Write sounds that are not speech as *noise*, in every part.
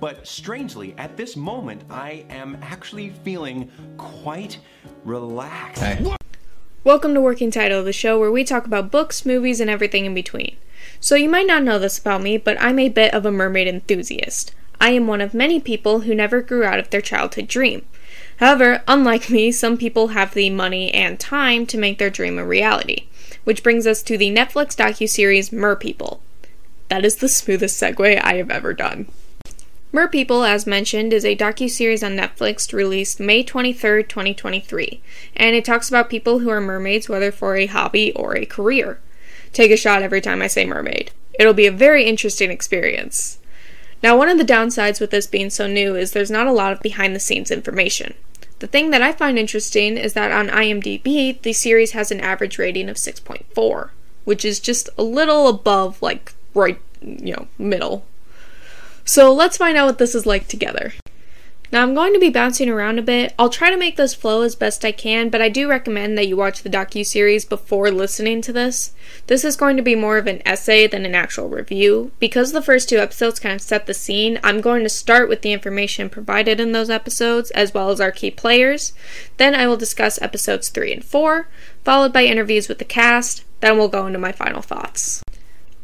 But strangely, at this moment, I am actually feeling quite relaxed. Welcome to Working Title, the show where we talk about books, movies, and everything in between. So, you might not know this about me, but I'm a bit of a mermaid enthusiast. I am one of many people who never grew out of their childhood dream. However, unlike me, some people have the money and time to make their dream a reality. Which brings us to the Netflix docuseries Merpeople. That is the smoothest segue I have ever done. Merpeople, as mentioned, is a docu-series on Netflix released May 23, 2023, and it talks about people who are mermaids whether for a hobby or a career. Take a shot every time I say mermaid. It'll be a very interesting experience. Now, one of the downsides with this being so new is there's not a lot of behind the scenes information. The thing that I find interesting is that on IMDb, the series has an average rating of 6.4, which is just a little above, like, right, you know, middle so let's find out what this is like together. Now I'm going to be bouncing around a bit. I'll try to make this flow as best I can, but I do recommend that you watch the docu-series before listening to this. This is going to be more of an essay than an actual review. Because the first two episodes kind of set the scene, I'm going to start with the information provided in those episodes as well as our key players. Then I will discuss episodes 3 and 4, followed by interviews with the cast. Then we'll go into my final thoughts.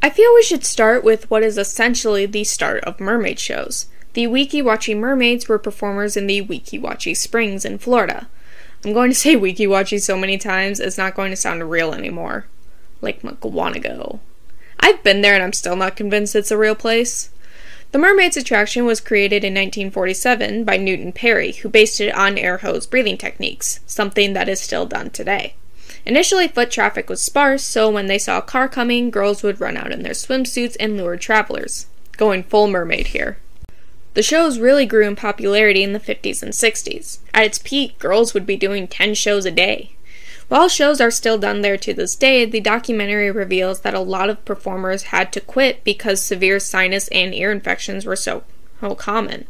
I feel we should start with what is essentially the start of mermaid shows. The Weeki Wachee Mermaids were performers in the Weeki Wachee Springs in Florida. I'm going to say *laughs* Weeki Wachee so many times it's not going to sound real anymore. Like Mukwonago. I've been there and I'm still not convinced it's a real place. The Mermaids attraction was created in 1947 by Newton Perry, who based it on air hose breathing techniques, something that is still done today. Initially, foot traffic was sparse, so when they saw a car coming, girls would run out in their swimsuits and lure travelers. Going full mermaid here. The shows really grew in popularity in the 50s and 60s. At its peak, girls would be doing 10 shows a day. While shows are still done there to this day, the documentary reveals that a lot of performers had to quit because severe sinus and ear infections were so how common.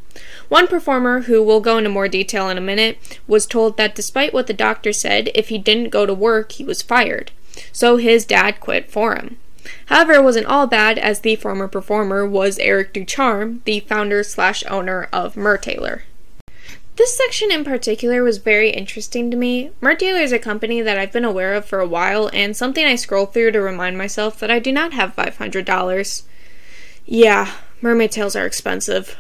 One performer, who will go into more detail in a minute, was told that despite what the doctor said, if he didn't go to work, he was fired. So his dad quit for him. However, it wasn't all bad, as the former performer was Eric Ducharme, the founder slash owner of Mertailor. This section in particular was very interesting to me. Mertailor is a company that I've been aware of for a while, and something I scroll through to remind myself that I do not have $500. Yeah, mermaid tails are expensive.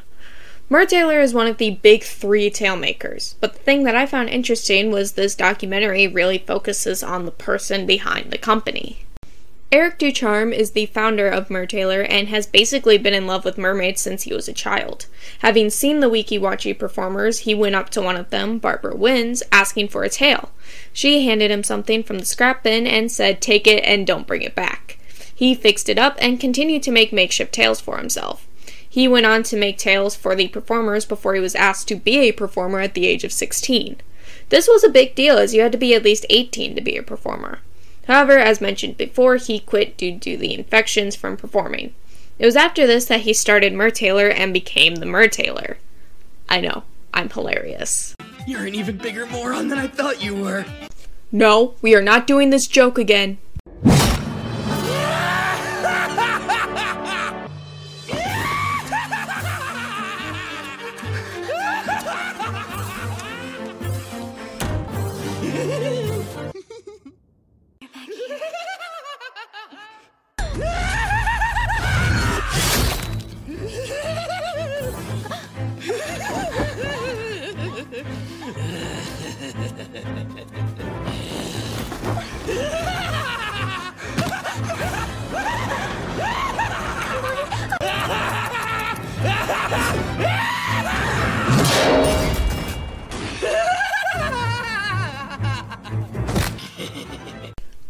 Mertailor is one of the big three tail makers, but the thing that I found interesting was this documentary really focuses on the person behind the company. Eric Ducharme is the founder of Mertailor and has basically been in love with mermaids since he was a child. Having seen the Weeki Wachee performers, he went up to one of them, Barbara Wynns, asking for a tail. She handed him something from the scrap bin and said, Take it and don't bring it back. He fixed it up and continued to make makeshift tails for himself. He went on to make tails for the performers before he was asked to be a performer at the age of 16. This was a big deal as you had to be at least 18 to be a performer. However, as mentioned before, he quit due to the infections from performing. It was after this that he started Mertailor and became the Mertailor. I know, I'm hilarious. You're an even bigger moron than I thought you were. No, we are not doing this joke again.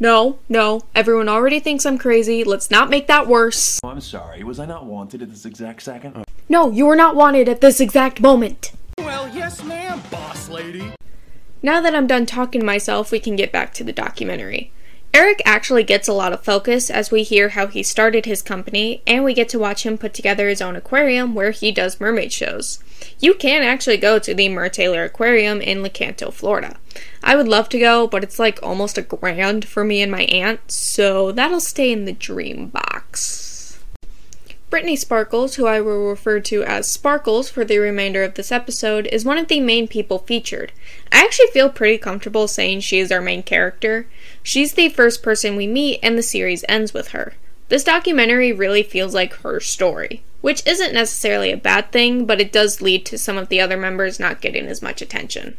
No, no, everyone already thinks I'm crazy. Let's not make that worse. Oh, I'm sorry. Was I not wanted at this exact second? Oh. No, you were not wanted at this exact moment. Well, yes, ma'am, boss lady. Now that I'm done talking to myself, we can get back to the documentary. Eric actually gets a lot of focus as we hear how he started his company, and we get to watch him put together his own aquarium where he does mermaid shows. You can actually go to the Mertailor Aquarium in Lecanto, Florida. I would love to go, but it's like almost a grand for me and my aunt, so that'll stay in the dream box. Brittany Sparkles, who I will refer to as Sparkles for the remainder of this episode, is one of the main people featured. I actually feel pretty comfortable saying she is our main character. She's the first person we meet, and the series ends with her. This documentary really feels like her story, which isn't necessarily a bad thing, but it does lead to some of the other members not getting as much attention.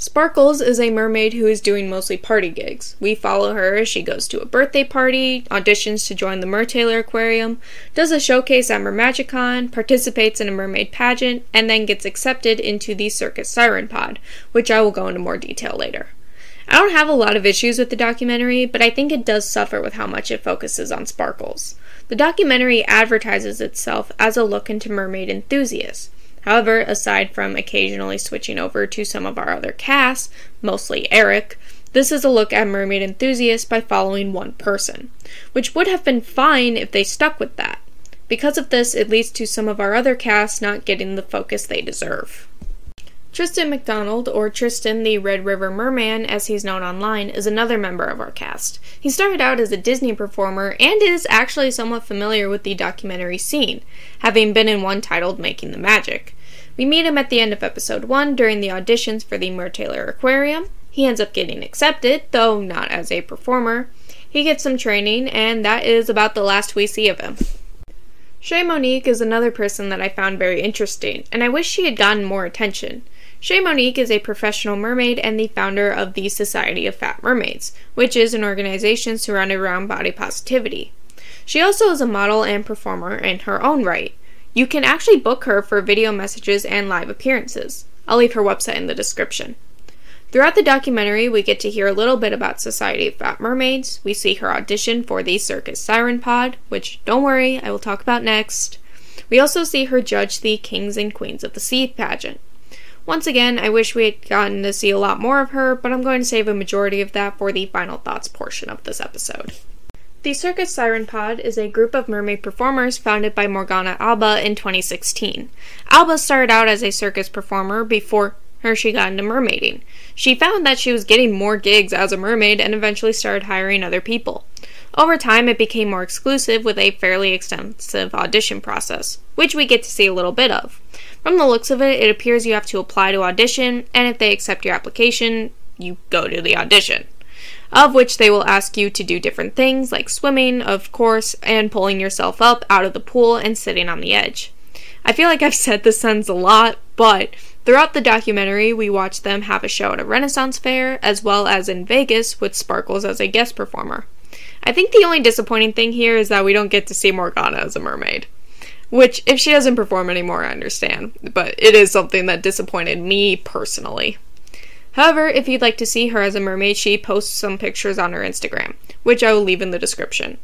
Sparkles is a mermaid who is doing mostly party gigs. We follow her as she goes to a birthday party, auditions to join the Mertailor Aquarium, does a showcase at Mermagicon, participates in a mermaid pageant, and then gets accepted into the Circus Siren Pod, which I will go into more detail later. I don't have a lot of issues with the documentary, but I think it does suffer with how much it focuses on Sparkles. The documentary advertises itself as a look into mermaid enthusiasts. However, aside from occasionally switching over to some of our other casts, mostly Eric, this is a look at mermaid enthusiasts by following one person, which would have been fine if they stuck with that. Because of this, it leads to some of our other casts not getting the focus they deserve. Tristan McDonald, or Tristan the Red River Merman as he's known online, is another member of our cast. He started out as a Disney performer and is actually somewhat familiar with the documentary scene, having been in one titled Making the Magic. We meet him at the end of episode 1 during the auditions for the Mertailor Aquarium. He ends up getting accepted, though not as a performer. He gets some training, and that is about the last we see of him. Che Monique is another person that I found very interesting, and I wish she had gotten more attention. Che Monique is a professional mermaid and the founder of the Society of Fat Mermaids, which is an organization surrounded around body positivity. She also is a model and performer in her own right. You can actually book her for video messages and live appearances. I'll leave her website in the description. Throughout the documentary, we get to hear a little bit about Society of Fat Mermaids. We see her audition for the Circus Siren Pod, which, don't worry, I will talk about next. We also see her judge the Kings and Queens of the Sea pageant. Once again, I wish we had gotten to see a lot more of her, but I'm going to save a majority of that for the final thoughts portion of this episode. The Circus Siren Pod is a group of mermaid performers founded by Morgana Alba in 2016. Alba started out as a circus performer before her she got into mermaiding. She found that she was getting more gigs as a mermaid and eventually started hiring other people. Over time, it became more exclusive with a fairly extensive audition process, which we get to see a little bit of. From the looks of it, it appears you have to apply to audition, and if they accept your application, you go to the audition of which they will ask you to do different things like swimming, of course, and pulling yourself up out of the pool and sitting on the edge. I feel like I've *laughs* said this sentence a lot, but throughout the documentary, we watch them have a show at a Renaissance fair as well as in Vegas with Sparkles as a guest performer. I think the only disappointing thing here is that we don't get to see Morgana as a mermaid. Which, if she doesn't perform anymore, I understand. But it is something that disappointed me personally. However, if you'd like to see her as a mermaid, she posts some pictures on her Instagram, which I will leave in the description.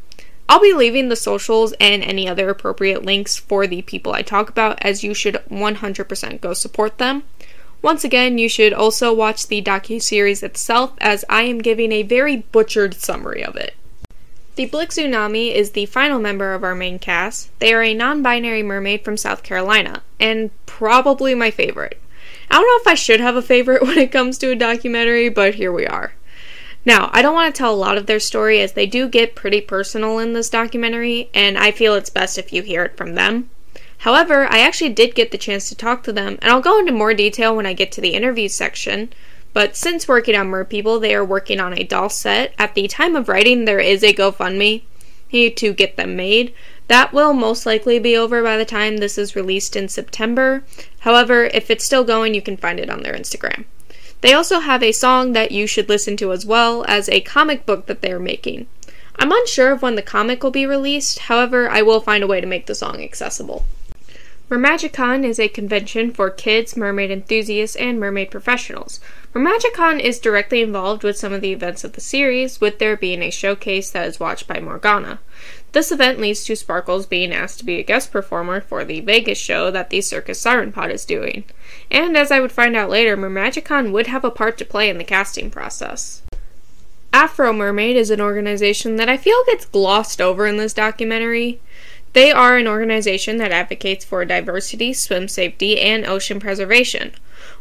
I'll be leaving the socials and any other appropriate links for the people I talk about, as you should 100% go support them. Once again, you should also watch the docu-series itself, as I am giving a very butchered summary of it. The Blixunami is the final member of our main cast. They are a non binary mermaid from South Carolina, and probably my favorite. I don't know if I should have a favorite *laughs* when it comes to a documentary, but here we are. Now, I don't want to tell a lot of their story as they do get pretty personal in this documentary, and I feel it's best if you hear it from them. However, I actually did get the chance to talk to them, and I'll go into more detail when I get to the interview section. But since working on Merpeople, they are working on a doll set. At the time of writing, there is a GoFundMe to get them made, that will most likely be over by the time this is released in September. However, if it's still going, you can find it on their Instagram. They also have a song that you should listen to as well as a comic book that they're making. I'm unsure of when the comic will be released, however, I will find a way to make the song accessible. Mermagicon is a convention for kids, mermaid enthusiasts, and mermaid professionals. Mermagicon is directly involved with some of the events of the series, with there being a showcase that is watched by Morgana. This event leads to Sparkles being asked to be a guest performer for the Vegas show that the Circus Siren Pod is doing. And as I would find out later, Mermagicon would have a part to play in the casting process. Afro Mermaid is an organization that I feel gets glossed over in this documentary. They are an organization that advocates for diversity, swim safety, and ocean preservation.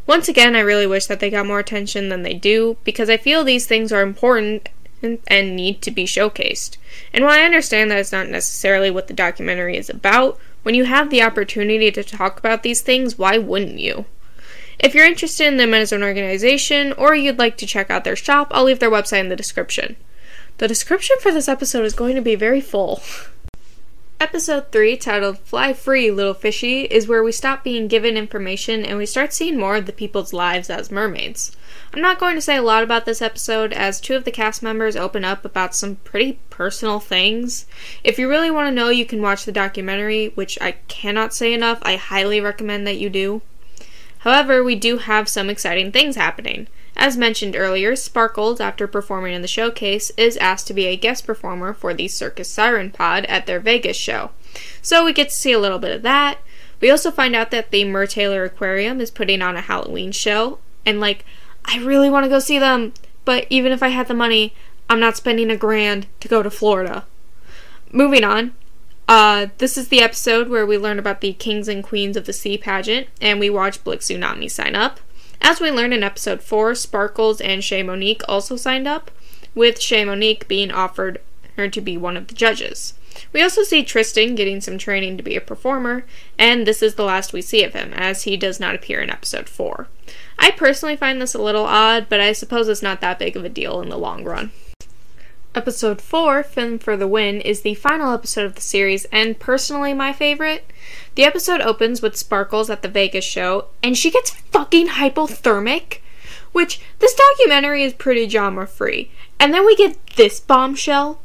Once again, I really wish that they got more attention than they do because I feel these things are important and, need to be showcased. And while I understand that it's not necessarily what the documentary is about, when you have the opportunity to talk about these things, why wouldn't you? If you're interested in them as an organization or you'd like to check out their shop, I'll leave their website in the description. The description for this episode is going to be very full. *laughs* Episode 3, titled Fly Free, Little Fishy, is where we stop being given information and we start seeing more of the people's lives as mermaids. I'm not going to say a lot about this episode as two of the cast members open up about some pretty personal things. If you really want to know, you can watch the documentary, which I cannot say enough. I highly recommend that you do. However, we do have some exciting things happening. As mentioned earlier, Sparkles, after performing in the showcase, is asked to be a guest performer for the Circus Siren Pod at their Vegas show. So we get to see a little bit of that. We also find out that the Mertailor Aquarium is putting on a Halloween show, and like, I really want to go see them, but even if I had the money, I'm not spending a grand to go to Florida. Moving on, uh, this is the episode where we learn about the Kings and Queens of the Sea pageant, and we watch Blixunami sign up. As we learned in episode 4, Sparkles and Che Monique also signed up, with Che Monique being offered her to be one of the judges. We also see Tristan getting some training to be a performer, and this is the last we see of him, as he does not appear in episode 4. I personally find this a little odd, but I suppose it's not that big of a deal in the long run. Episode 4, Film for the Win, is the final episode of the series and personally my favorite. The episode opens with Sparkles at the Vegas show and she gets fucking hypothermic, which this documentary is pretty genre free. And then we get this bombshell.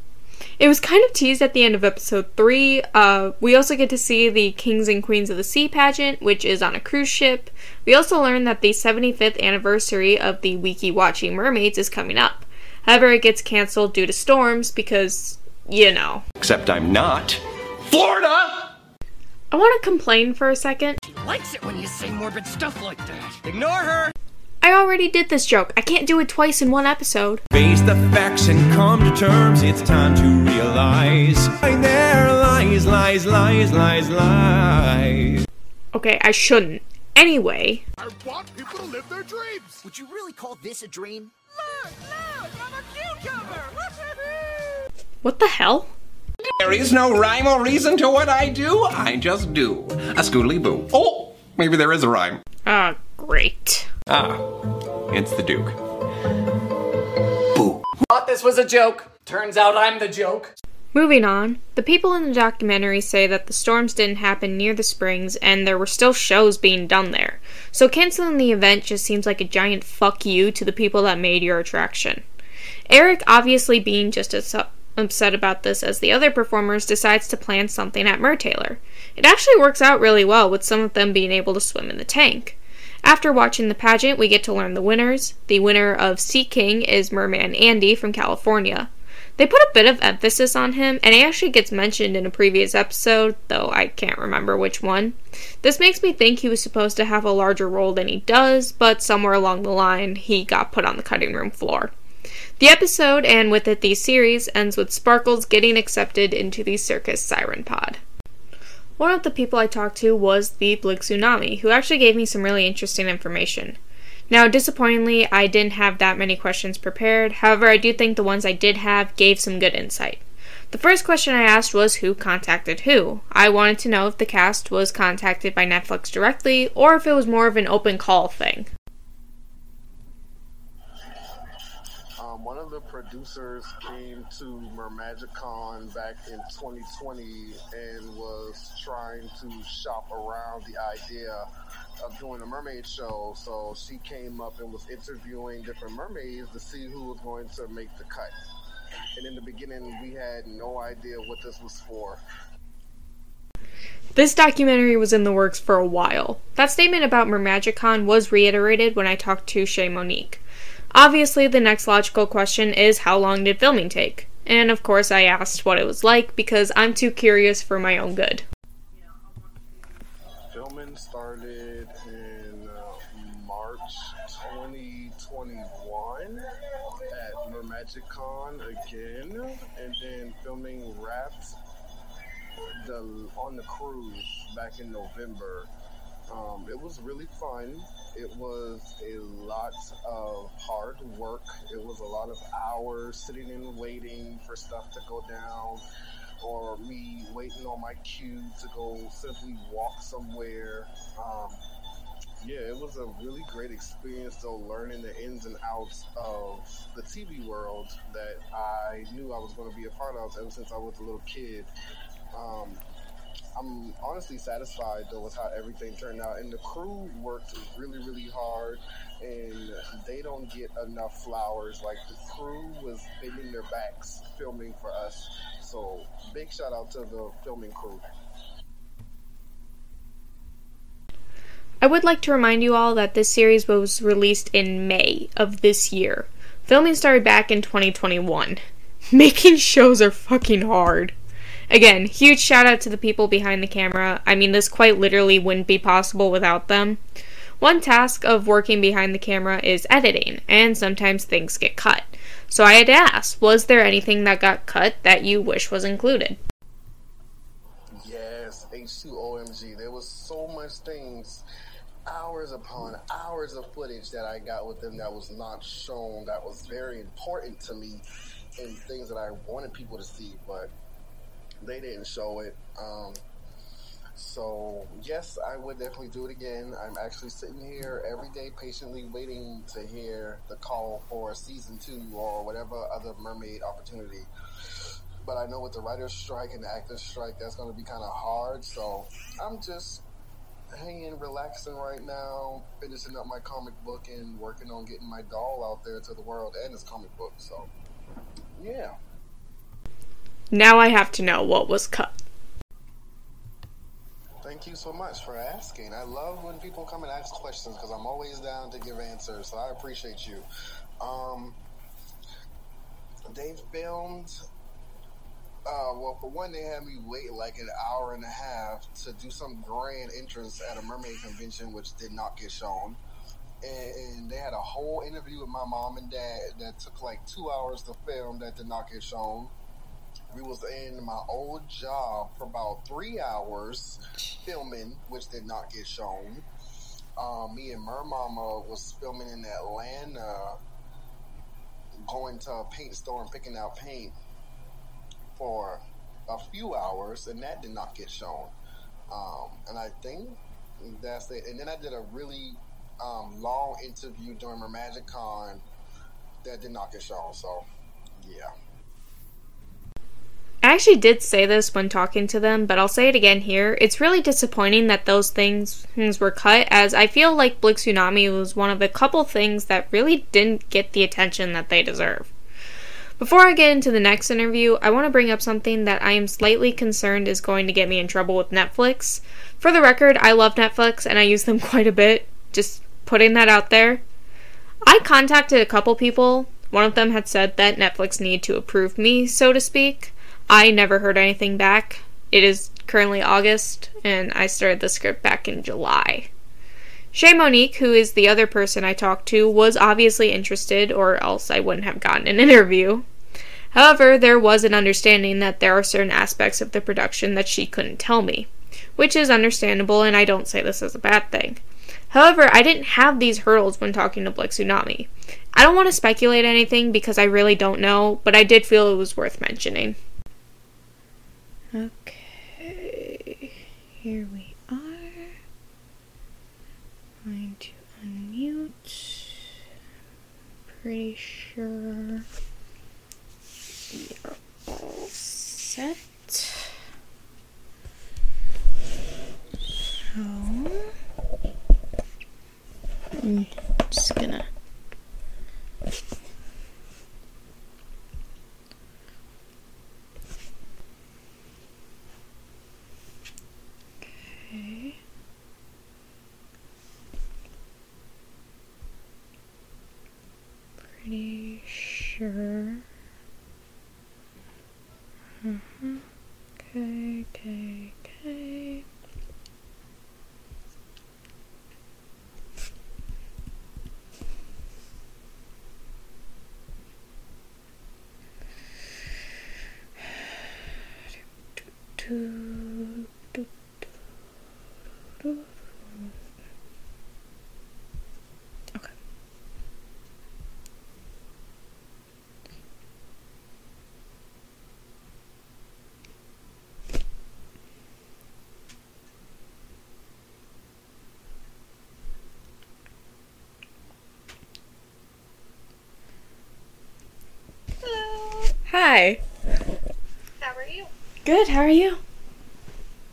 It was kind of teased at the end of episode 3. Uh, we also get to see the Kings and Queens of the Sea pageant, which is on a cruise ship. We also learn that the 75th anniversary of the Weeki Wachee Mermaids is coming up. However, it gets canceled due to storms because, you know. Except I'm not. Florida! I want to complain for a second. She likes it when you say morbid stuff like that. Ignore her. I already did this joke. I can't do it twice in one episode. Face the facts and come to terms. It's time to realize. There lies, lies, lies, lies, lies. Okay, I shouldn't. Anyway, I want people to live their dreams. Would you really call this a dream? What the hell? There is no rhyme or reason to what I do. I just do. A scoodly boo. Oh, maybe there is a rhyme. Ah, great. Ah, it's the Duke. Boo. Thought this was a joke. Turns out I'm the joke. Moving on, the people in the documentary say that the storms didn't happen near the springs and there were still shows being done there. So canceling the event just seems like a giant fuck you to the people that made your attraction. Eric, obviously being just as upset about this as the other performers, decides to plan something at Mertailor. It actually works out really well with some of them being able to swim in the tank. After watching the pageant, we get to learn the winners. The winner of Sea King is Merman Andy from California. They put a bit of emphasis on him, and he actually gets mentioned in a previous episode, though I can't remember which one. This makes me think he was supposed to have a larger role than he does, but somewhere along the line, he got put on the cutting room floor. The episode, and with it the series, ends with Sparkles getting accepted into the Circus Siren Pod. One of the people I talked to was the Blixunami, who actually gave me some really interesting information. Now, disappointingly, I didn't have that many questions prepared. However, I do think the ones I did have gave some good insight. The first question I asked was who contacted who. I wanted to know if the cast was contacted by Netflix directly or if it was more of an open call thing. Um, one of the producers came to Mermagicon back in 2020 and was trying to shop around the idea of doing a mermaid show. So she came up and was interviewing different mermaids to see who was going to make the cut. And in the beginning, we had no idea what this was for. This documentary was in the works for a while. That statement about Mermagicon was reiterated when I talked to Che Monique. Obviously, the next logical question is how long did filming take? And of course, I asked what it was like because I'm too curious for my own good. Filming started in uh, March 2021 at Mermagicon again, and then filming wrapped the on the cruise back in November Um, it was really fun. It was a lot of hard work. It was a lot of hours sitting and waiting for stuff to go down, or me waiting on my cue to go simply walk somewhere. Um, yeah, it was a really great experience, though, learning the ins and outs of the TV world that I knew I was going to be a part of ever since I was a little kid. Um, I'm honestly satisfied though with how everything turned out, and the crew worked really, really hard, and they don't get enough flowers. Like the crew was bending their backs filming for us, so big shout out to the filming crew. I would like to remind you all that this series was released in May of this year. Filming started back in 2021. *laughs* Making shows are fucking hard. Again, huge shout out to the people behind the camera. I mean, this quite literally wouldn't be possible without them. One task of working behind the camera is editing, and sometimes things get cut. So I had to ask, was there anything that got cut that you wish was included? Yes, H2OMG. There was so much things, hours upon hours of footage that I got with them that was not shown, that was very important to me, and things that I wanted people to see, but they didn't show it. Um, so yes, I would definitely do it again. I'm actually sitting here every day patiently waiting to hear the call for season two or whatever other mermaid opportunity. But I know with the writer's strike and the actor's strike, that's going to be kind of hard. So I'm just hanging, relaxing right now, finishing up my comic book and working on getting my doll out there to the world and his comic book. So yeah. Now I have to know what was cut. Thank you so much for asking. I love when people come and ask questions because I'm always down to give answers. So I appreciate you. Um, they filmed. Uh, well, for one, they had me wait like an hour and a half to do some grand entrance at a mermaid convention, which did not get shown. And, and they had a whole interview with my mom and dad that took like two hours to film that did not get shown we was in my old job for about three hours filming, which did not get shown. Um, me and Mer Mama was filming in Atlanta, going to a paint store and picking out paint for a few hours, and that did not get shown. Um, and I think that's it. And then I did a really um, long interview during Magic Con that did not get shown. So, yeah. I actually did say this when talking to them, but I'll say it again here. It's really disappointing that those things, things were cut, as I feel like Blixunami was one of the couple things that really didn't get the attention that they deserve. Before I get into the next interview, I want to bring up something that I am slightly concerned is going to get me in trouble with Netflix. For the record, I love Netflix and I use them *laughs* quite a bit, just putting that out there. I contacted a couple people. One of them had said that Netflix needed to approve me, so to speak. I never heard anything back. It is currently August, and I started the script back in July. Che Monique, who is the other person I talked to, was obviously interested, or else I wouldn't have gotten an *laughs* interview. However, there was an understanding that there are certain aspects of the production that she couldn't tell me, which is understandable, and I don't say this as a bad thing. However, I didn't have these hurdles when talking to Blixunami. I don't want to speculate anything because I really don't know, but I did feel it was worth mentioning. Okay, here we are. Going to unmute. Pretty sure we are all set. So, I'm just gonna. Okay. Pretty sure. Uh-huh. Okay, okay, okay. Do, do, do, do, do. Hi. How are you? Good, how are you?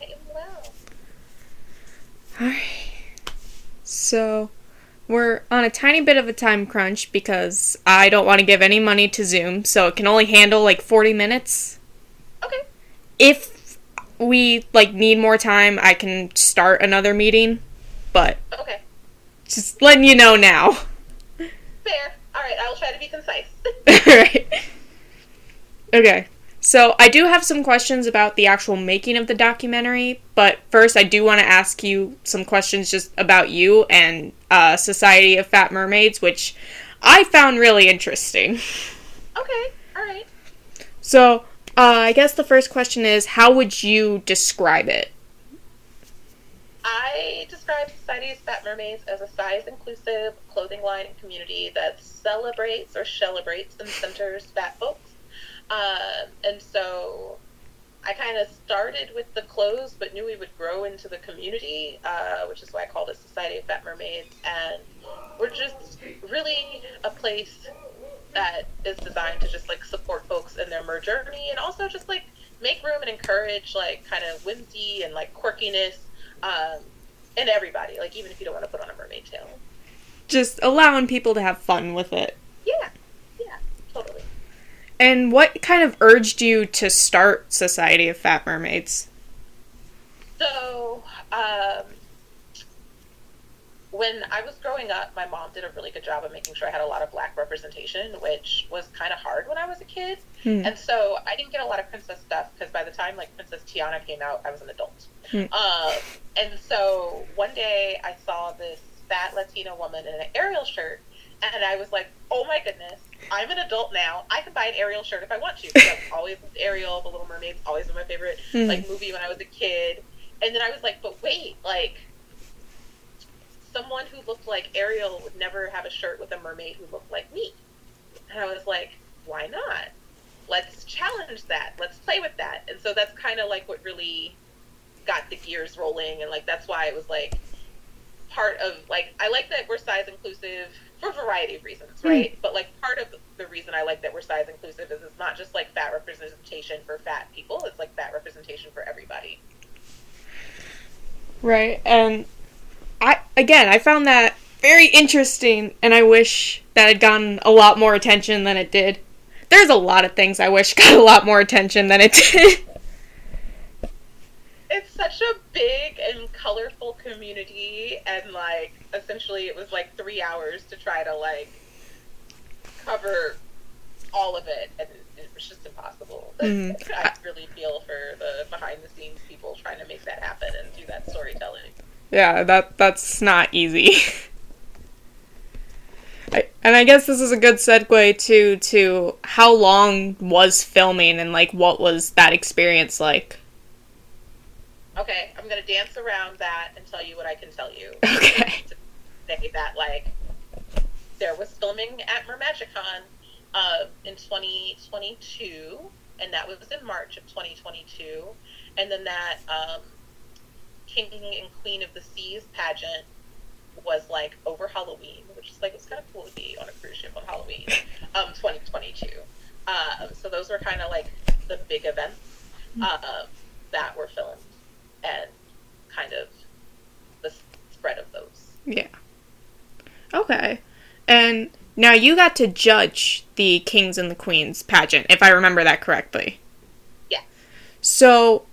I am well. Alright. So, we're on a tiny bit of a time crunch because I don't want to give any money to Zoom, so it can only handle like 40 minutes. Okay. If we like need more time, I can start another meeting, but Okay. just letting you know now. Fair. All right. I will try to be concise. Alright. *laughs* *laughs* *laughs* Okay. So, I do have some questions about the actual making of the documentary, but first, I do want to ask you some questions just about you and uh, Society of Fat Mermaids, which I found really interesting. okay. All right. So, uh, I guess the first question is how would you describe it? I describe Society of Fat Mermaids as a size-inclusive clothing line and community that celebrates or celebrates and centers fat folks. Um, and so I kind of started with the clothes, but knew we would grow into the community, uh, which is why I called it Society of Fat Mermaids. And we're just really a place that is designed to just like support folks in their mer journey and also just like make room and encourage like kind of whimsy and like quirkiness um, in everybody, like even if you don't want to put on a mermaid tail. Just allowing people to have fun with it. Yeah, yeah, totally. And what kind of urged you to start Society of Fat Mermaids? So, um, when I was growing up, my mom did a really good job of making sure I had a lot of black representation, which was kind of hard when I was a kid. Hmm. And so I didn't get a lot of princess stuff because by the time like Princess Tiana came out, I was an adult. Hmm. Um, and so one day I saw this fat Latina woman in an Ariel shirt, and I was like, "Oh my goodness, I'm an adult now. I can buy an Ariel shirt if I want to." *laughs* Because I've always loved Ariel, The Little Mermaid's always been my favorite Hmm. like movie when I was a kid. And then I was like, "But wait, like." Someone who looked like Ariel would never have a shirt with a mermaid who looked like me. And I was like, why not? Let's challenge that. Let's play with that. And so that's kind of like what really got the gears rolling. And like, that's why it was like part of, like, I like that we're size inclusive for a variety of reasons, mm. right? But like, part of the reason I like that we're size inclusive is it's not just like fat representation for fat people, it's like fat representation for everybody. Right. And I again, I found that very interesting and I wish that had gotten a lot more attention than it did. There's a lot of things I wish *laughs* got a lot more attention than it did. *laughs* it's such a big and colorful community and like essentially it was like three hours to try to like cover all of it and it was just impossible *laughs* Mhm. i really feel for the behind the scenes people trying to make that happen and do that storytelling yeah, that that's not easy. *laughs* I, and I guess this is a good segue to to how long was filming and like what was that experience like? Okay i'm gonna dance around that and tell you what i can tell you Okay. say that like there was filming at Mermagicon uh, in 2022, and that was in March of 2022, and then that um, King and Queen of the Seas pageant was like over Halloween, which is like it's kind of cool to be on a cruise ship on Halloween, *laughs* um, 2022. Um, so those were kind of like the big events uh, that were filmed, and kind of the spread of those. Yeah. Okay. And now you got to judge the Kings and the Queens pageant, if I remember that correctly. Yeah. So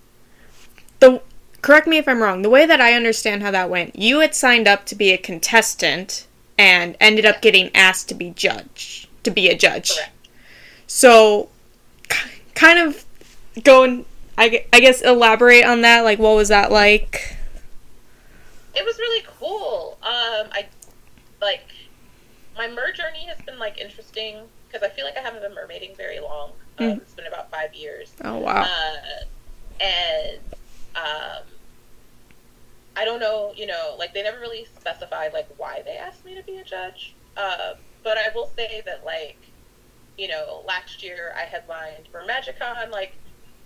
the correct me if I'm wrong. The way that I understand how that went, you had signed up to be a contestant and ended up getting asked to be judge, to be a judge. Correct. So kind of going I, I guess elaborate on that like what was that like? it was really cool. Um, I like my mer journey has been like interesting because I feel like I haven't been mermaiding very long. Um, Mm. It's been about five years, Oh wow. uh, and um, I don't know. You know, like they never really specified like why they asked me to be a judge. Uh, but I will say that like you know last year I headlined Mermagicon. Like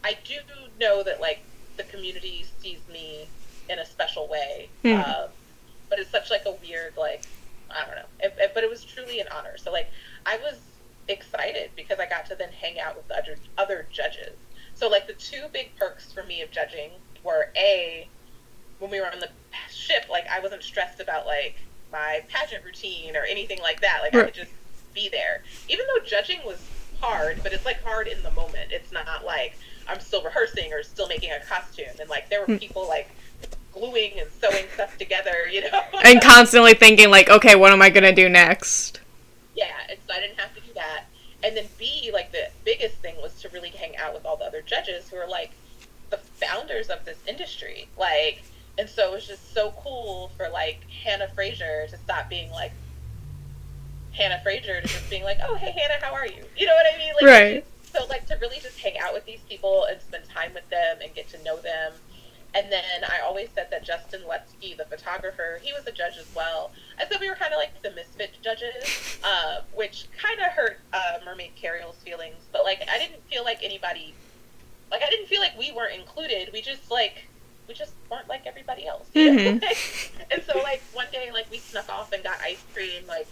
I do know that like the community sees me in a special way. Um, but it's such like a weird like I don't know. It, it- but it was truly an honor. So like I was excited because I got to then hang out with the other other judges. So like the two big perks for me of judging were a when we were on the ship, like I wasn't stressed about like my pageant routine or anything like that. Like I could just be there. Even though judging was hard, but it's like hard in the moment. It's not like I'm still rehearsing or still making a costume. And like there were hmm. people like gluing and sewing stuff together, you know. *laughs* And constantly thinking like, okay, what am I gonna do next? Yeah, and so I didn't have to do that. And then B, like the biggest thing was to really hang out with all the other judges who are like the founders of this industry. Like, and so it was just so cool for like Hannah Fraser to stop being like Hannah Fraser to just being like, oh hey Hannah, how are you? You know what I mean? Like, Right. So like to really just hang out with these people and spend time with them and get to know them. And then I always said that Justin Letsky, the photographer, he was a judge as well. I said we were kind of like the misfit judges, uh, which kind of hurt uh, Mermaid Kariel's feelings. But like I didn't feel like anybody, like I didn't feel like we weren't included. We just like we just weren't like everybody else. know? *laughs* and so like one day like we snuck off and got ice cream. Like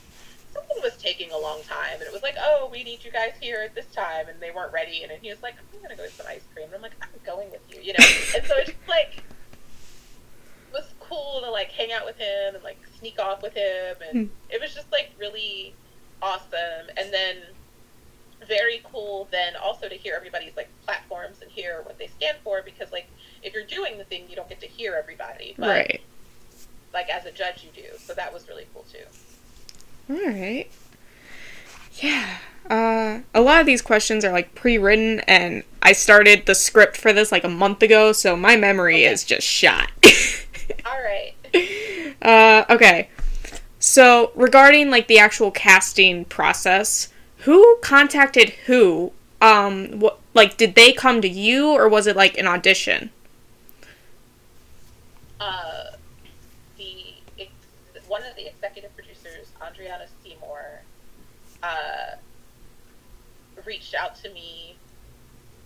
something was taking a long time, and it was like, oh, we need you guys here at this time, and they weren't ready. And then he was like, I'm gonna go get some ice cream. And I'm like, I'm going with you, you know. and so it's just like it was cool to like hang out with him and like sneak off with him, and hmm. it was just like really awesome. And then very cool then also to hear everybody's like platforms and hear what they stand for because like if you're doing the thing you don't get to hear everybody but Right. like as a judge you do so that was really cool too All right. Yeah. Uh, a lot of these questions are like pre-written, and I started the script for this like a month ago, so my memory is just shot. *laughs* all right uh, okay. So regarding like the actual casting process, who contacted who? Um, what like did they come to you, or was it like an audition? uh, the ex- one of the executive producers, Andriana Seymour, uh, reached out to me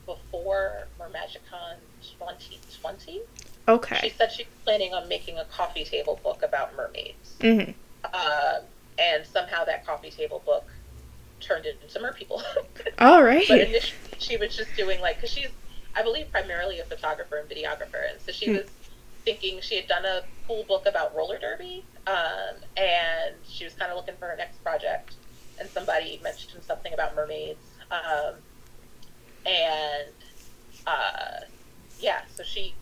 before Mermagicon 2020. She Okay. She said she was planning on making a coffee table book about mermaids, hmm uh, and somehow that coffee table book turned into mer people. *laughs* All right. But initially, she was just doing like because she's, I believe, primarily a photographer and videographer, and so she Hmm. was thinking she had done a cool book about roller derby, um, and she was kind of looking for her next project, and somebody mentioned something about mermaids, um, and uh, yeah, so she,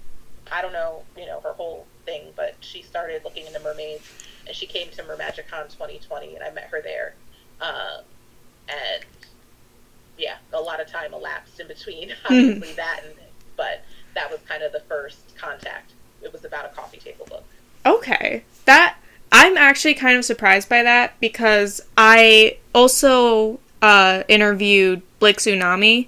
I don't know, you know, her whole thing, but she started looking into mermaids, and she came to Mermagicon 2020, and I met her there, um, and yeah, a lot of time elapsed in between, *laughs* obviously *laughs* that, and but that was kind of the first contact. It was about a coffee table book. Okay. That I'm actually kind of surprised by that because I also uh, interviewed Blixunami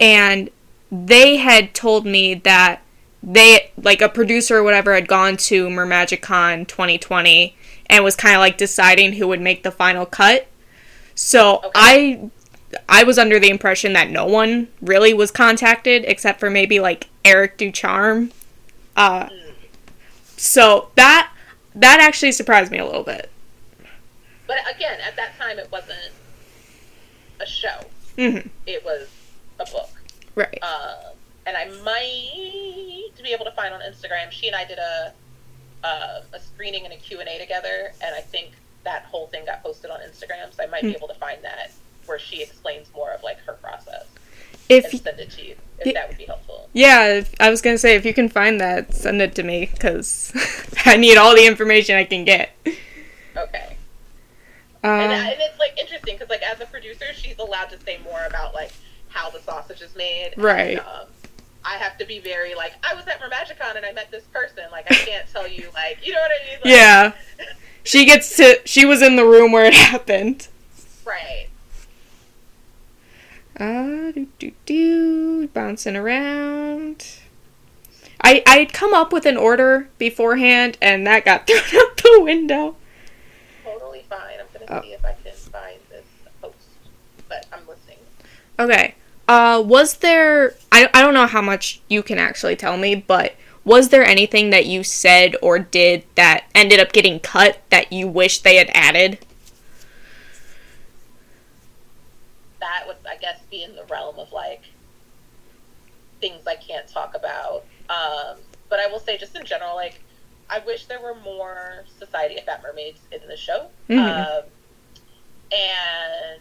and they had told me that they like a producer or whatever had gone to Mermagicon 2020 and was kind of like deciding who would make the final cut. So I I was under the impression that no one really was contacted except for maybe like Eric Ducharme. Uh, so that that actually surprised me a little bit. But again, at that time, it wasn't show. hmm It was a book. Right. Um, and I might be able to find on Instagram. She and I did a uh, a screening and a Q and A together, and I think that whole thing got posted on Instagram. So I might be Hmm. able to find that where she explains more of like her process If and send it to you if y- that would be helpful. yeah, I was gonna say if you can find that, send it to me because *laughs* I need all the information I can get. Okay. Um, and, and it's like interesting because like as a producer she's allowed to say more about like how the sausage is made Right. and, um, i have to be very like i was at mermagicon and i met this person like i can't tell you like you know what i mean like, yeah, *laughs* she gets to. She was in the room where it *laughs* happened. right Uh, do do do, bouncing around. I I'd come up with an order beforehand, and that got *laughs* thrown out the window. totally fine see if i can find this post but i'm listening Okay. Uh, was there? I I don't know how much you can actually tell me, but was there anything that you said or did that ended up getting cut that you wish they had added? That would, I guess, be in the realm of like things I can't talk about. Um, but I will say, just in general, like I wish there were more Society of Fat Mermaids in the show. Mhm. Um, and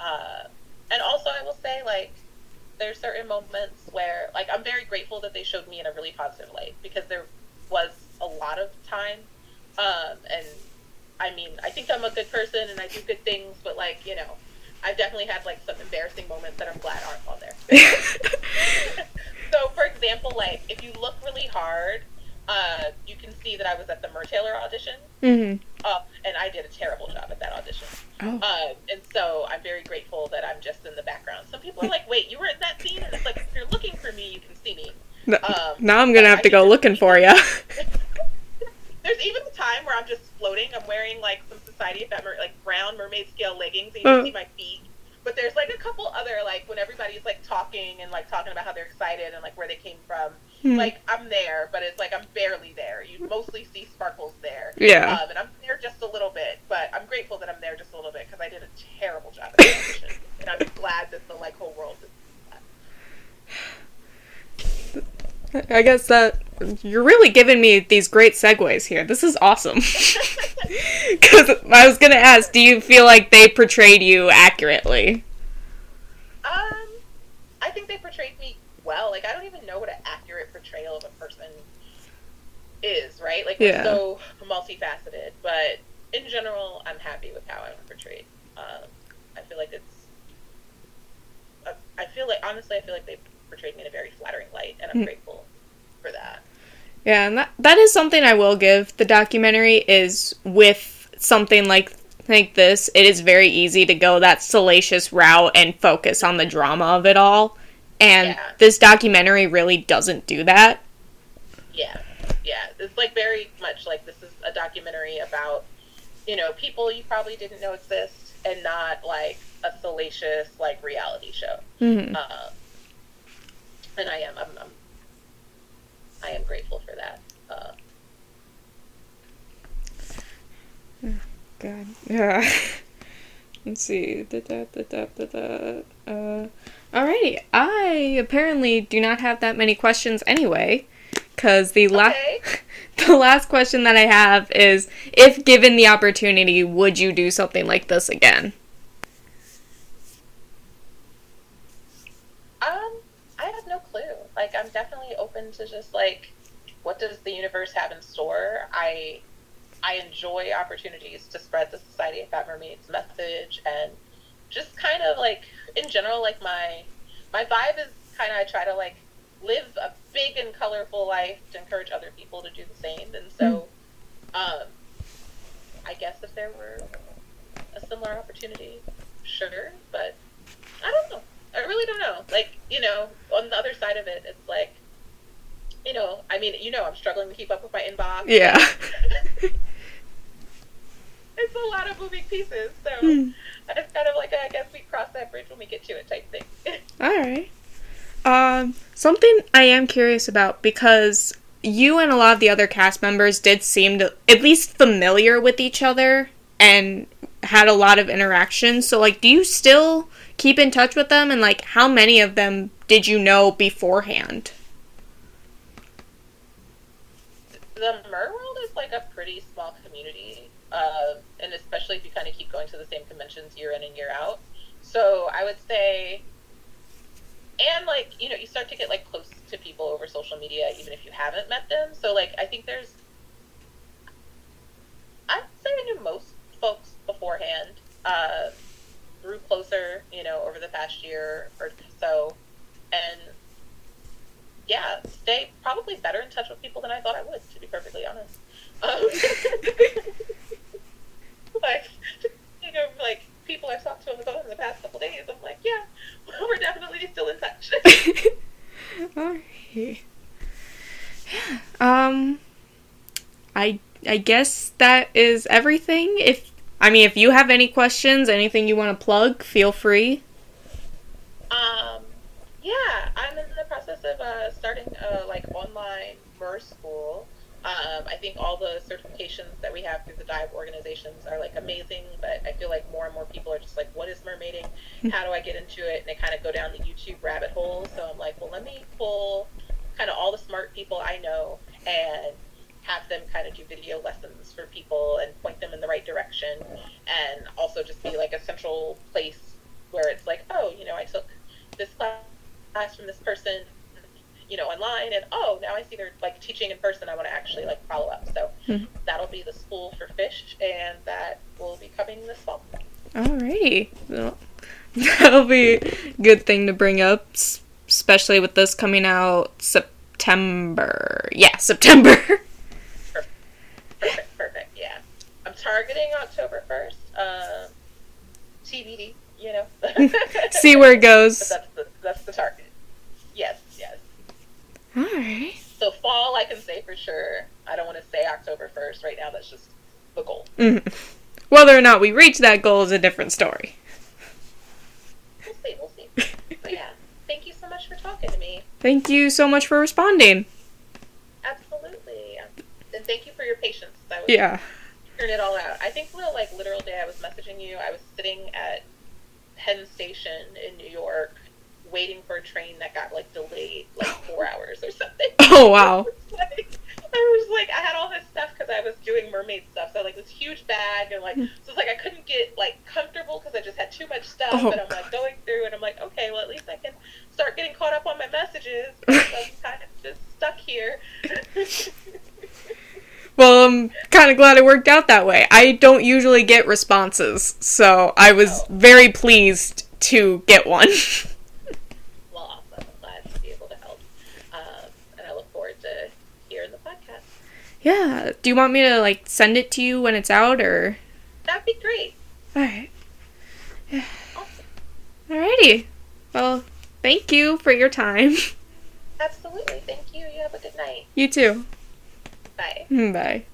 uh, and also, I will say, like there's certain moments where, like, I'm very grateful that they showed me in a really positive light because there was a lot of time, um, and I mean, I think I'm a good person and I do good things, but like, you know, I've definitely had like some embarrassing moments that I'm glad aren't on there. *laughs* so, for example, like if you look really hard, uh, you can see that I was at the Mertailor audition, hmm uh, and I did a terrible job at that audition. Oh. Um, and so I'm very grateful that I'm just in the background. Some people are like, "Wait, you were in that scene?" And it's like, if you're looking for me, you can see me. N- Um, now I'm gonna have to go looking for you. *laughs* There's even a time where I'm just floating. I'm wearing like some Society of Mer- like brown mermaid scale leggings, and you Uh. can see my feet. But there's like a couple other like when everybody's like talking and like talking about how they're excited and like where they came from. Hmm. Like I'm there, but it's like I'm barely there. You mostly see sparkles there. Yeah. Um, and I'm there just a little bit, but I'm grateful that I'm there just a little bit because I did a terrible job at the audition, and I'm glad that the like whole world is. I guess that you're really giving me these great segues here. This is awesome. *laughs* *laughs* Because I was gonna ask, do you feel like they portrayed you accurately? Um, I think they portrayed me well. Like I don't even know what an accurate portrayal of a person is, right? Like Yeah. so multifaceted, but in general, I'm happy with how I'm portrayed. Um, I feel like it's. I feel like honestly, I feel like they portrayed me in a very flattering light, and I'm Hmm. grateful for that. Yeah, and that that is something I will give the documentary is with something like like this, it is very easy to go that salacious route and focus on the drama of it all. And Yeah. this documentary really doesn't do that. Yeah, yeah. It's like very much like this is a documentary about, you know, people you probably didn't know exist, and not like a salacious like reality show. Mhm. Uh, and I am, I'm, I'm, I am grateful for that. Uh, God. Yeah. *laughs* Let's see. Da, da, da, da, da, da. Uh, alrighty. I apparently do not have that many questions anyway. Because the last okay. *laughs* the last question that I have is if given the opportunity, would you do something like this again? Um, I have no clue. Like, I'm definitely open to just like, what does the universe have in store? I, I enjoy opportunities to spread the Society of Fat Mermaids message and just kind of like, in general, like my, my vibe is kind of I try to like live a big and colorful life to encourage other people to do the same. And so, um, I guess if there were a similar opportunity, sure, but I don't know. I really don't know. Like, you know, on the other side of it, it's like, you know, I mean, you know, I'm struggling to keep up with my inbox. Yeah. *laughs* It's a lot of moving pieces, so Hmm. it's kind of like a, I guess we cross that bridge when we get to it type thing. *laughs* Alright. Um, something I am curious about because you and a lot of the other cast members did seem to at least familiar with each other and had a lot of interaction. So, like, do you still keep in touch with them? And, like, how many of them did you know beforehand? the Mer world is like a pretty small community, uh, and especially if you kind of keep going to the same conventions year in and year out. So I would say, and like you know, you start to get like close to people over social media, even if you haven't met them. So like, I think there's, I'd say I knew most folks beforehand. Uh, grew closer, you know, over the past year or so, and yeah, stay probably better in touch with people than I thought I would, to be perfectly honest. Um, *laughs* *laughs* like, you know, like people I've talked to on the phone in the past couple days, I'm like, yeah, *laughs* we're definitely still in touch. *laughs* Alright. Yeah. Um, I I guess that is everything. If I mean, if you have any questions, anything you want to plug, feel free. um, yeah, I'm in the process of uh, starting a like online MER school. Um, I think all the certifications that we have through the dive organizations are like amazing, but I feel like more and more people are just like, what is mermaiding? *laughs* How do I get into it? And they kind of go down the YouTube rabbit hole. So I'm like, well, let me pull kind of all the smart people I know and have them kind of do video lessons for people and point them in the right direction and also just be like a central place where it's like oh you know i took this class from this person you know online and oh now i see they're like teaching in person i want to actually like follow up so Mhm. that'll be the school for fish and that will be coming this fall Alrighty. Well, *laughs* that'll be a good thing to bring up, especially with this coming out September. Yeah, September. *laughs* perfect perfect yeah i'm targeting october 1st um tbd you know *laughs* See where it but goes. that's the that's the target Alright. So fall, I can say for sure. I don't want to say October first right now. That's just the goal. Mhm. Whether or not we reach that goal is a different story. We'll see. We'll see. but yeah, thank you so much for talking to me. Thank you so much for responding. Absolutely, and thank you for your patience. I was Yeah. figuring it all out. I think the like literal day I was messaging you, I was sitting at Penn Station in New York, waiting for a train that got like delayed like *laughs* four hours or something. Oh, wow. *laughs* like, I was like, I had all this stuff because I was doing mermaid stuff. So like this huge bag and like, hmm. so it's like I couldn't get like comfortable because I just had too much stuff. Oh, and I'm like going through, and I'm like, okay, well at least I can start getting caught up on my messages. *laughs* I'm kind of just stuck here. Well, I'm kind of glad it worked out that way. I don't usually get responses, so I was oh. very pleased to get one. well, awesome. I'm glad to be able to help, um, and I look forward to hearing the podcast. Yeah. Do you want me to like send it to you when it's out or That'd be great. Alright. Awesome. Alrighty. Well, thank you for your time. *laughs* Absolutely. Thank you. You have a good night. You too. Bye. Mm, bye.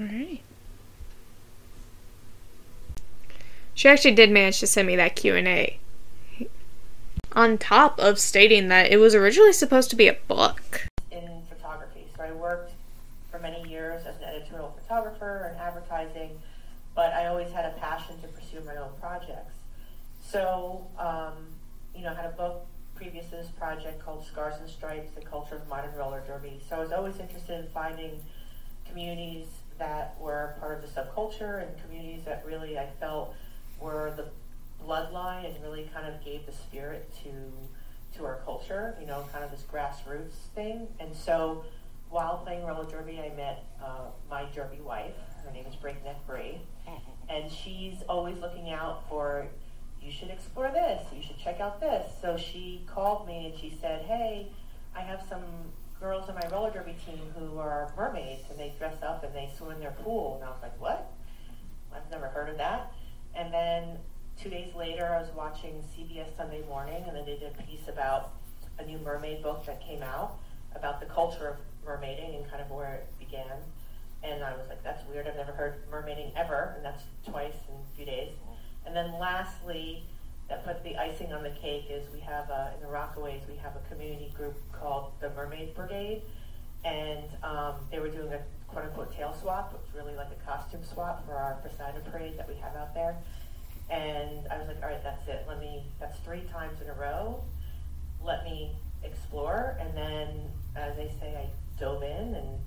Alright. She actually did manage to send me that Q&A. On top of stating that it was originally supposed to be a book. in photography. So I worked for many years as an editorial photographer and advertising, but I always had a passion to pursue my own projects. So, um, you know, I had a book previous to this project called Scars and Stripes, The Culture of Modern Roller Derby. So I was always interested in finding communities that were part of the subculture and communities that really I felt were the bloodline and really kind of gave the spirit to to our culture, you know, kind of this grassroots thing. And so while playing roller derby, I met uh, my derby wife. Her name is Breakneck Brave. *laughs* And she's always looking out for, you should explore this, you should check out this. So she called me and she said, hey, I have some girls on my roller derby team who are mermaids and they dress up and they swim in their pool. And I was like, what? I've never heard of that. And then two days later, I was watching CBS Sunday Morning, and then they did a piece about a new mermaid book that came out about the culture of mermaiding and kind of where it began. And I was like, that's weird. I've never heard mermaiding ever, and that's twice in a few days. And then lastly, that put the icing on the cake is we have a, in the Rockaways we have a community group called the Mermaid Brigade, and um, they were doing a quote unquote tail swap, which is really like a costume swap for our Poseidon parade that we have out there. And I was like, all right, that's it. Let me, that's three times in a row. Let me explore. And then, as they say, I dove in and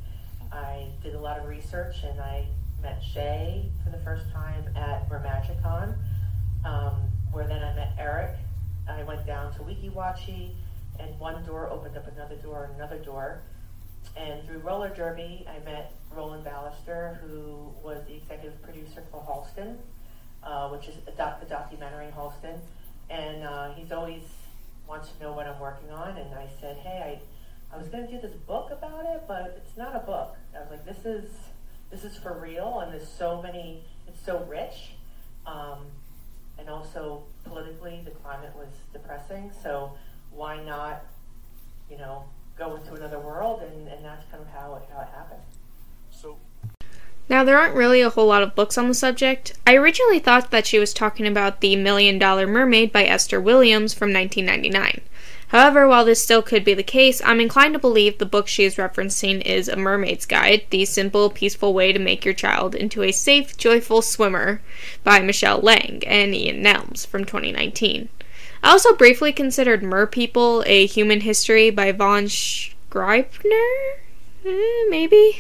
I did a lot of research and I met Che for the first time at Mermagicon, um, where then I met Eric. I went down to Weeki Wachee and one door opened up another door, another door. And through Roller Derby, I met Roland Ballister, who was the executive producer for Halston, uh, which is a doc- the documentary Halston. And uh, he's always wants to know what I'm working on. And I said, hey, I, I was going to do this book about it, but it's not a book. I was like, this is this is for real, and there's so many. It's so rich, um, and also politically, the climate was depressing. So why not, you know, go into another world? And, and that's kind of how it, how it happened. So Now, there aren't really a whole lot of books on the subject. I originally thought that she was talking about The Million Dollar Mermaid by Esther Williams from 1999. However, while this still could be the case, I'm inclined to believe the book she is referencing is A Mermaid's Guide The Simple, Peaceful Way to Make Your Child into a Safe, Joyful Swimmer by Michelle Lang and Ian Nelms from 2019. I also briefly considered Merpeople A Human History by Vaughn Scribner? Eh, maybe?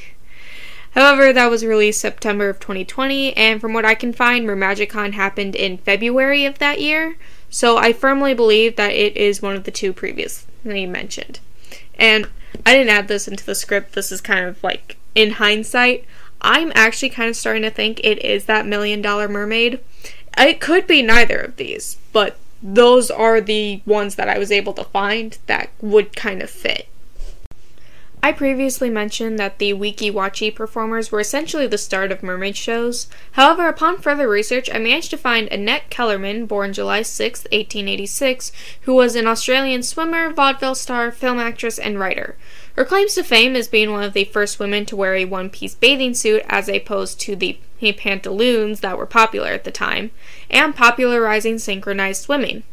However, that was released September of 2020, and from what I can find, Mermagicon happened in February of that year, so I firmly believe that it is one of the two previously mentioned. And I didn't add this into the script, this is kind of like in hindsight. I'm actually kind of starting to think it is that Million Dollar Mermaid. It could be neither of these, but those are the ones that I was able to find that would kind of fit. I previously mentioned that the Weeki Wachee performers were essentially the start of mermaid shows. However, upon further research, I managed to find Annette Kellerman, born July 6, 1886, who was an Australian swimmer, vaudeville star, film actress, and writer. Her claims to fame is being one of the first women to wear a one piece bathing suit as opposed to the pantaloons that were popular at the time, and popularizing synchronized swimming.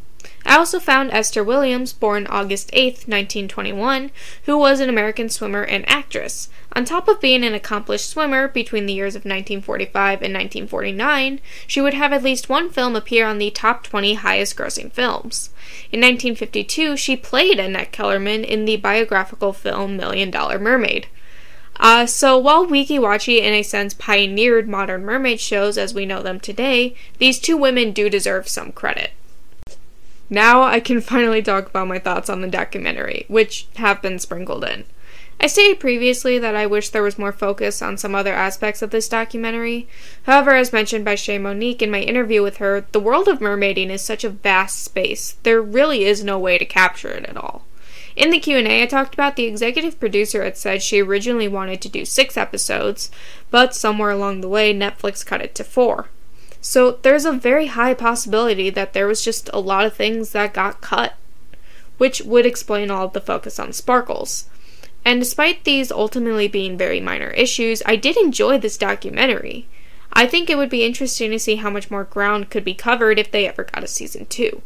I also found Esther Williams, born August 8, 1921, who was an American swimmer and actress. On top of being an accomplished swimmer between the years of 1945 and 1949, she would have at least one film appear on the top 20 highest grossing films. In 1952, she played Annette Kellerman in the biographical film Million Dollar Mermaid. Uh, so while Weeki Wachee in a sense pioneered modern mermaid shows as we know them today, these two women do deserve some credit. Now I can finally talk about my thoughts on the documentary, which have been sprinkled in. I stated previously that I wish there was more focus on some other aspects of this documentary. However, as mentioned by Che Monique in my interview with her, the world of mermaiding is such a vast space. There really is no way to capture it at all. In the Q&A, I talked about the executive producer had said she originally wanted to do 6 episodes, but somewhere along the way Netflix cut it to 4. So there's a very high possibility that there was just a lot of things that got cut, which would explain all of the focus on sparkles. And despite these ultimately being very minor issues, I did enjoy this documentary. I think it would be interesting to see how much more ground could be covered if they ever got a season 2.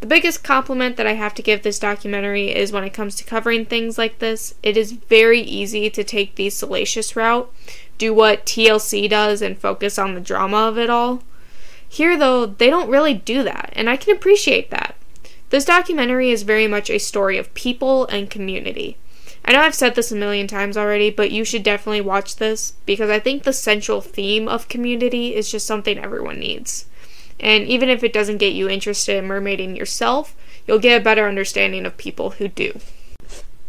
The biggest compliment that I have to give this documentary is when it comes to covering things like this, it is very easy to take the salacious route do what TLC does and focus on the drama of it all. Here, though, they don't really do that, and I can appreciate that. This documentary is very much a story of people and community. I know I've said this a million times already, but you should definitely watch this because I think the central theme of community is just something everyone needs. And even if it doesn't get you interested in mermaiding yourself, you'll get a better understanding of people who do.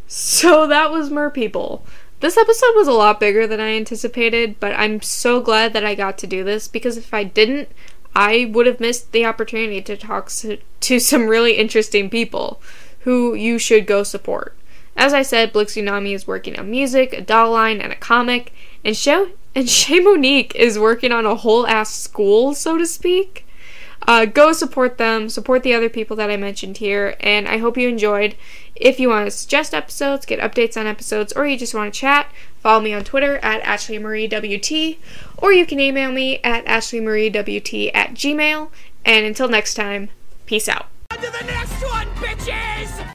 So that was Merpeople. This episode was a lot bigger than I anticipated, but I'm so glad that I got to do this because if I didn't, I would have missed the opportunity to talk to some really interesting people who you should go support. As I said, Blixunami is working on music, a doll line, and a comic, and Che, and *laughs* Monique is working on a whole ass school, so to speak. Uh, go support them, support the other people that I mentioned here, and I hope you enjoyed. If you want to suggest episodes, get updates on episodes, or you just want to chat, follow me on Twitter at AshleyMarieWT, or you can email me at AshleyMarieWT at gmail. And until next time, peace out. On to the next one, bitches!